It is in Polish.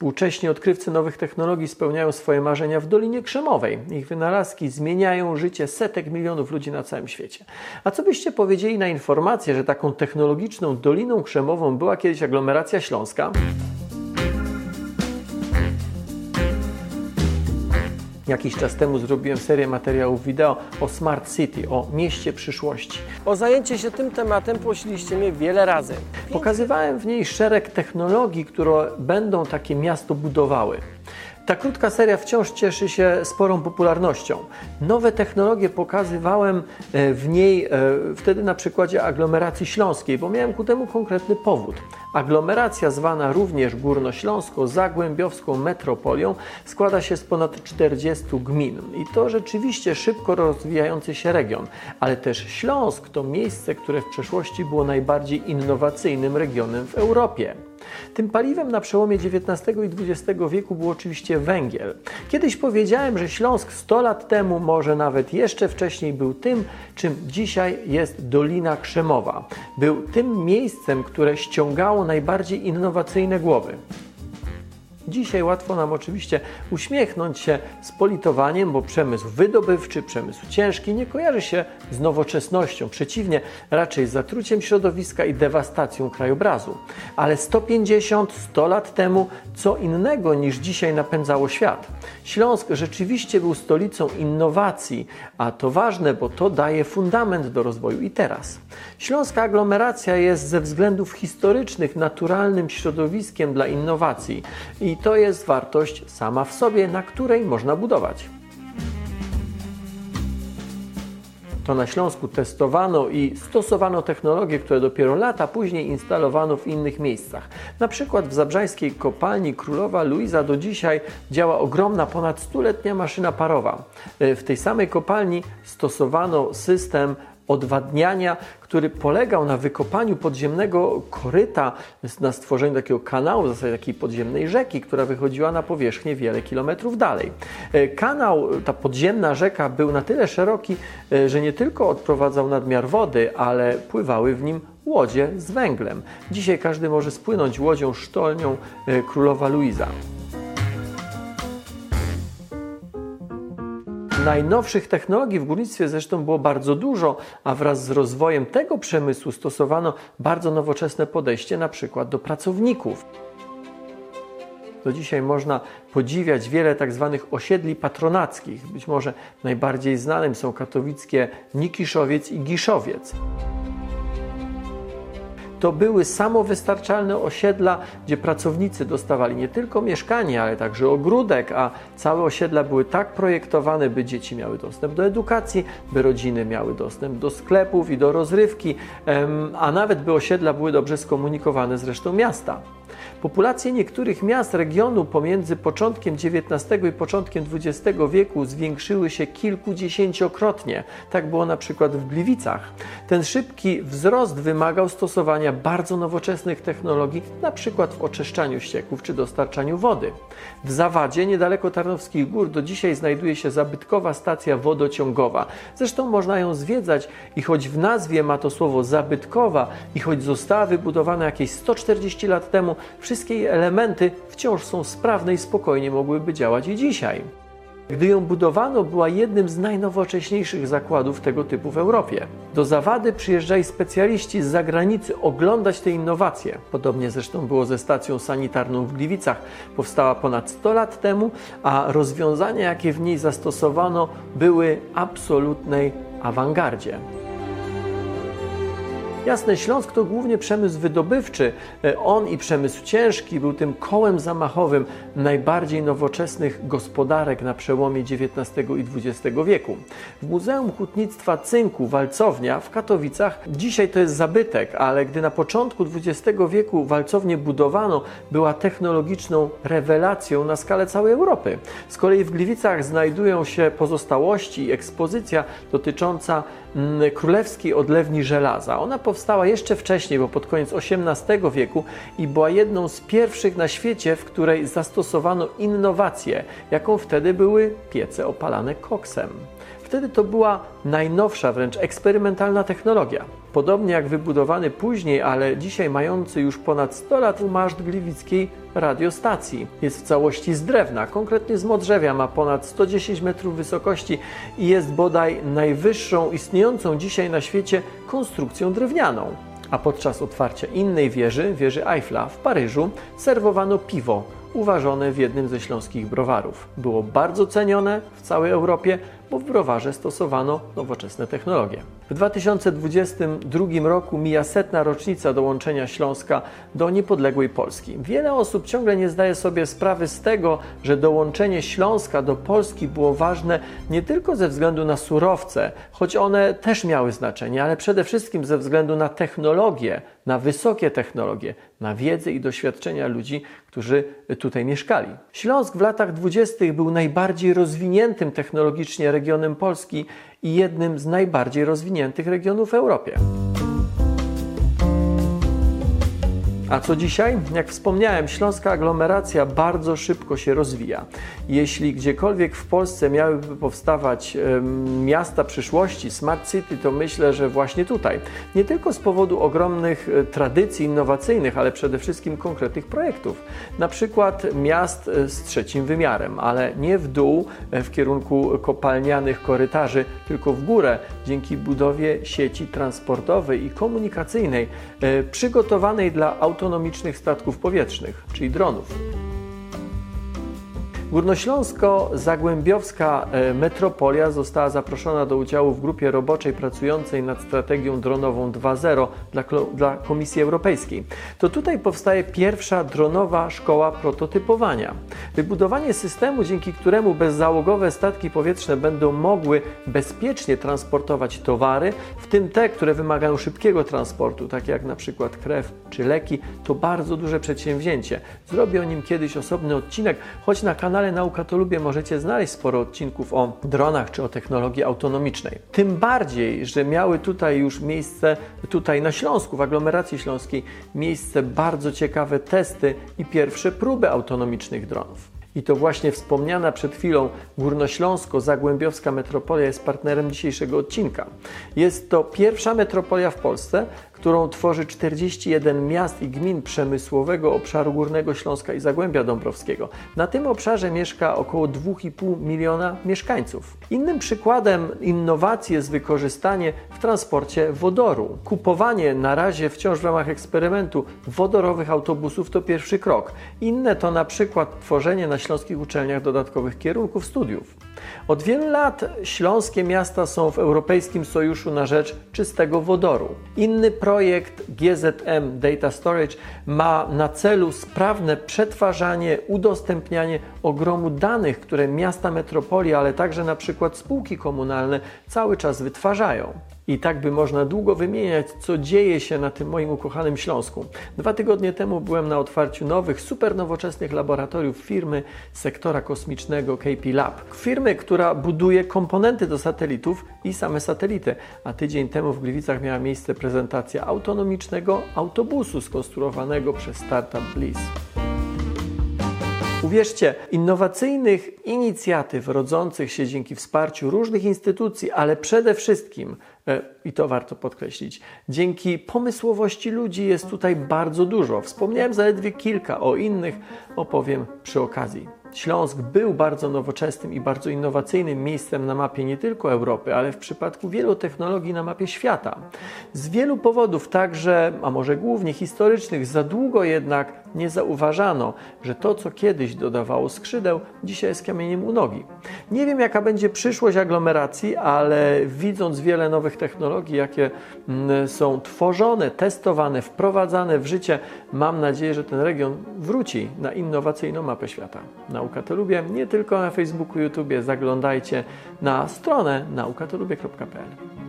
Współcześni odkrywcy nowych technologii spełniają swoje marzenia w Dolinie Krzemowej. Ich wynalazki zmieniają życie setek milionów ludzi na całym świecie. A co byście powiedzieli na informację, że taką technologiczną Doliną Krzemową była kiedyś aglomeracja śląska? Jakiś czas temu zrobiłem serię materiałów wideo o Smart City, o mieście przyszłości. O zajęcie się tym tematem prosiliście mnie wiele razy. Pokazywałem w niej szereg technologii, które będą takie miasto budowały. Ta krótka seria wciąż cieszy się sporą popularnością. Nowe technologie pokazywałem e, w niej e, wtedy na przykładzie aglomeracji śląskiej, bo miałem ku temu konkretny powód. Aglomeracja zwana również Górnośląsko-Zagłębiowską metropolią składa się z ponad 40 gmin i to rzeczywiście szybko rozwijający się region, ale też Śląsk to miejsce, które w przeszłości było najbardziej innowacyjnym regionem w Europie. Tym paliwem na przełomie XIX i XX wieku był oczywiście węgiel. Kiedyś powiedziałem, że Śląsk 100 lat temu, może nawet jeszcze wcześniej, był tym, czym dzisiaj jest Dolina Krzemowa. Był tym miejscem, które ściągało najbardziej innowacyjne głowy. Dzisiaj łatwo nam oczywiście uśmiechnąć się z politowaniem, bo przemysł wydobywczy, przemysł ciężki nie kojarzy się z nowoczesnością. Przeciwnie, raczej z zatruciem środowiska i dewastacją krajobrazu. Ale 150-100 lat temu co innego niż dzisiaj napędzało świat. Śląsk rzeczywiście był stolicą innowacji, a to ważne, bo to daje fundament do rozwoju i teraz. Śląska aglomeracja jest ze względów historycznych naturalnym środowiskiem dla innowacji i to jest wartość sama w sobie, na której można budować. To na Śląsku testowano i stosowano technologie, które dopiero lata później instalowano w innych miejscach. Na przykład w zabrzańskiej kopalni Królowa Luiza do dzisiaj działa ogromna, ponad stuletnia maszyna parowa. W tej samej kopalni stosowano system odwadniania, który polegał na wykopaniu podziemnego koryta, na stworzeniu takiego kanału, w zasadzie takiej podziemnej rzeki, która wychodziła na powierzchnię wiele kilometrów dalej. E, kanał, ta podziemna rzeka był na tyle szeroki, e, że nie tylko odprowadzał nadmiar wody, ale pływały w nim łodzie z węglem. Dzisiaj każdy może spłynąć łodzią sztolnią e, Królowa Luiza. Najnowszych technologii w górnictwie zresztą było bardzo dużo, a wraz z rozwojem tego przemysłu stosowano bardzo nowoczesne podejście na przykład do pracowników. Do dzisiaj można podziwiać wiele tak zwanych osiedli patronackich. Być może najbardziej znanym są katowickie Nikiszowiec i Giszowiec to były samowystarczalne osiedla, gdzie pracownicy dostawali nie tylko mieszkanie, ale także ogródek, a całe osiedla były tak projektowane, by dzieci miały dostęp do edukacji, by rodziny miały dostęp do sklepów i do rozrywki, a nawet by osiedla były dobrze skomunikowane z resztą miasta. Populacje niektórych miast regionu pomiędzy początkiem XIX i początkiem XX wieku zwiększyły się kilkudziesięciokrotnie. Tak było na przykład w Gliwicach. Ten szybki wzrost wymagał stosowania bardzo nowoczesnych technologii, na przykład w oczyszczaniu ścieków czy dostarczaniu wody. W Zawadzie, niedaleko Tarnowskich Gór, do dzisiaj znajduje się zabytkowa stacja wodociągowa. Zresztą można ją zwiedzać i choć w nazwie ma to słowo zabytkowa i choć została wybudowana jakieś 140 lat temu, wszystkie jej elementy wciąż są sprawne i spokojnie mogłyby działać i dzisiaj. Gdy ją budowano, była jednym z najnowocześniejszych zakładów tego typu w Europie. Do Zawady przyjeżdżali specjaliści z zagranicy oglądać te innowacje. Podobnie zresztą było ze stacją sanitarną w Gliwicach. Powstała ponad 100 lat temu, a rozwiązania, jakie w niej zastosowano, były absolutnej awangardzie. Jasne, Śląsk to głównie przemysł wydobywczy. E, on i przemysł ciężki był tym kołem zamachowym najbardziej nowoczesnych gospodarek na przełomie XIX i XX wieku. W Muzeum Hutnictwa Cynku Walcownia w Katowicach dzisiaj to jest zabytek, ale gdy na początku XX wieku walcownię budowano, była technologiczną rewelacją na skalę całej Europy. Z kolei w Gliwicach znajdują się pozostałości i ekspozycja dotycząca królewskiej odlewni żelaza. Ona powstała jeszcze wcześniej, bo pod koniec XVIII wieku i była jedną z pierwszych na świecie, w której zastosowano innowację, jaką wtedy były piece opalane koksem. Wtedy to była najnowsza, wręcz eksperymentalna technologia. Podobnie jak wybudowany później, ale dzisiaj mający już ponad 100 lat maszt gliwickiej radiostacji. Jest w całości z drewna, konkretnie z modrzewia, ma ponad 110 metrów wysokości i jest bodaj najwyższą istniejącą dzisiaj na świecie konstrukcją drewnianą. A podczas otwarcia innej wieży, wieży Eiffla w Paryżu, serwowano piwo uważone w jednym ze śląskich browarów. Było bardzo cenione w całej Europie, bo w browarze stosowano nowoczesne technologie. W 2022 roku mija setna rocznica dołączenia Śląska do niepodległej Polski. Wiele osób ciągle nie zdaje sobie sprawy z tego, że dołączenie Śląska do Polski było ważne nie tylko ze względu na surowce, choć one też miały znaczenie, ale przede wszystkim ze względu na technologię, na wysokie technologie, na wiedzę i doświadczenia ludzi, którzy tutaj mieszkali. Śląsk w latach dwudziestych był najbardziej rozwiniętym technologicznie regionem Polski i jednym z najbardziej rozwiniętych regionów w Europie. A co dzisiaj? Jak wspomniałem, śląska aglomeracja bardzo szybko się rozwija. Jeśli gdziekolwiek w Polsce miałyby powstawać e, miasta przyszłości, smart city, to myślę, że właśnie tutaj. Nie tylko z powodu ogromnych e, tradycji innowacyjnych, ale przede wszystkim konkretnych projektów. Na przykład miast e, z trzecim wymiarem, ale nie w dół w kierunku kopalnianych korytarzy, tylko w górę dzięki budowie sieci transportowej i komunikacyjnej przygotowanej dla automobilów autonomicznych statków powietrznych, czyli dronów. Górnośląsko-Zagłębiowska e, metropolia została zaproszona do udziału w grupie roboczej pracującej nad strategią dronową 2.0 dla, dla Komisji Europejskiej. To tutaj powstaje pierwsza dronowa szkoła prototypowania. Wybudowanie systemu, dzięki któremu bezzałogowe statki powietrzne będą mogły bezpiecznie transportować towary, w tym te, które wymagają szybkiego transportu, takie jak na przykład krew czy leki, to bardzo duże przedsięwzięcie. Zrobię o nim kiedyś osobny odcinek, choć na kanale kanale Nauka to Lubię możecie znaleźć sporo odcinków o dronach czy o technologii autonomicznej. Tym bardziej, że miały tutaj już miejsce, tutaj na Śląsku, w aglomeracji śląskiej, miejsce bardzo ciekawe testy i pierwsze próby autonomicznych dronów. I to właśnie wspomniana przed chwilą Górnośląsko-Zagłębiowska metropolia jest partnerem dzisiejszego odcinka. Jest to pierwsza metropolia w Polsce, którą tworzy 41 miast i gmin przemysłowego obszaru Górnego Śląska i Zagłębia Dąbrowskiego. Na tym obszarze mieszka około 2,5 miliona mieszkańców. Innym przykładem innowacji jest wykorzystanie w transporcie wodoru. Kupowanie na razie wciąż w ramach eksperymentu wodorowych autobusów to pierwszy krok. Inne to na przykład tworzenie na śląskich uczelniach dodatkowych kierunków studiów. Od wielu lat śląskie miasta są w Europejskim Sojuszu na rzecz czystego wodoru. Inny projekt GZM Data Storage ma na celu sprawne przetwarzanie, udostępnianie ogromu danych, które miasta metropolii, ale także na przykład spółki komunalne cały czas wytwarzają. I tak by można długo wymieniać, co dzieje się na tym moim ukochanym Śląsku. Dwa tygodnie temu byłem na otwarciu nowych, super nowoczesnych laboratoriów firmy sektora kosmicznego KP Lab. Firmy, która buduje komponenty do satelitów i same satelity. A tydzień temu w Gliwicach miała miejsce prezentacja autonomicznego autobusu skonstruowanego przez startup Bliss. Uwierzcie, innowacyjnych inicjatyw rodzących się dzięki wsparciu różnych instytucji, ale przede wszystkim, e, i to warto podkreślić, dzięki pomysłowości ludzi jest tutaj bardzo dużo. Wspomniałem zaledwie kilka, o innych opowiem przy okazji. Śląsk był bardzo nowoczesnym i bardzo innowacyjnym miejscem na mapie nie tylko Europy, ale w przypadku wielu technologii na mapie świata. Z wielu powodów, także, a może głównie historycznych, za długo jednak nie zauważano, że to, co kiedyś dodawało skrzydeł, dzisiaj jest kamieniem u nogi. Nie wiem, jaka będzie przyszłość aglomeracji, ale widząc wiele nowych technologii, jakie mm, są tworzone, testowane, wprowadzane w życie, mam nadzieję, że ten region wróci na innowacyjną mapę świata. Nauka to lubię, nie tylko na Facebooku, YouTube, zaglądajcie na stronę naukatolubie.pl.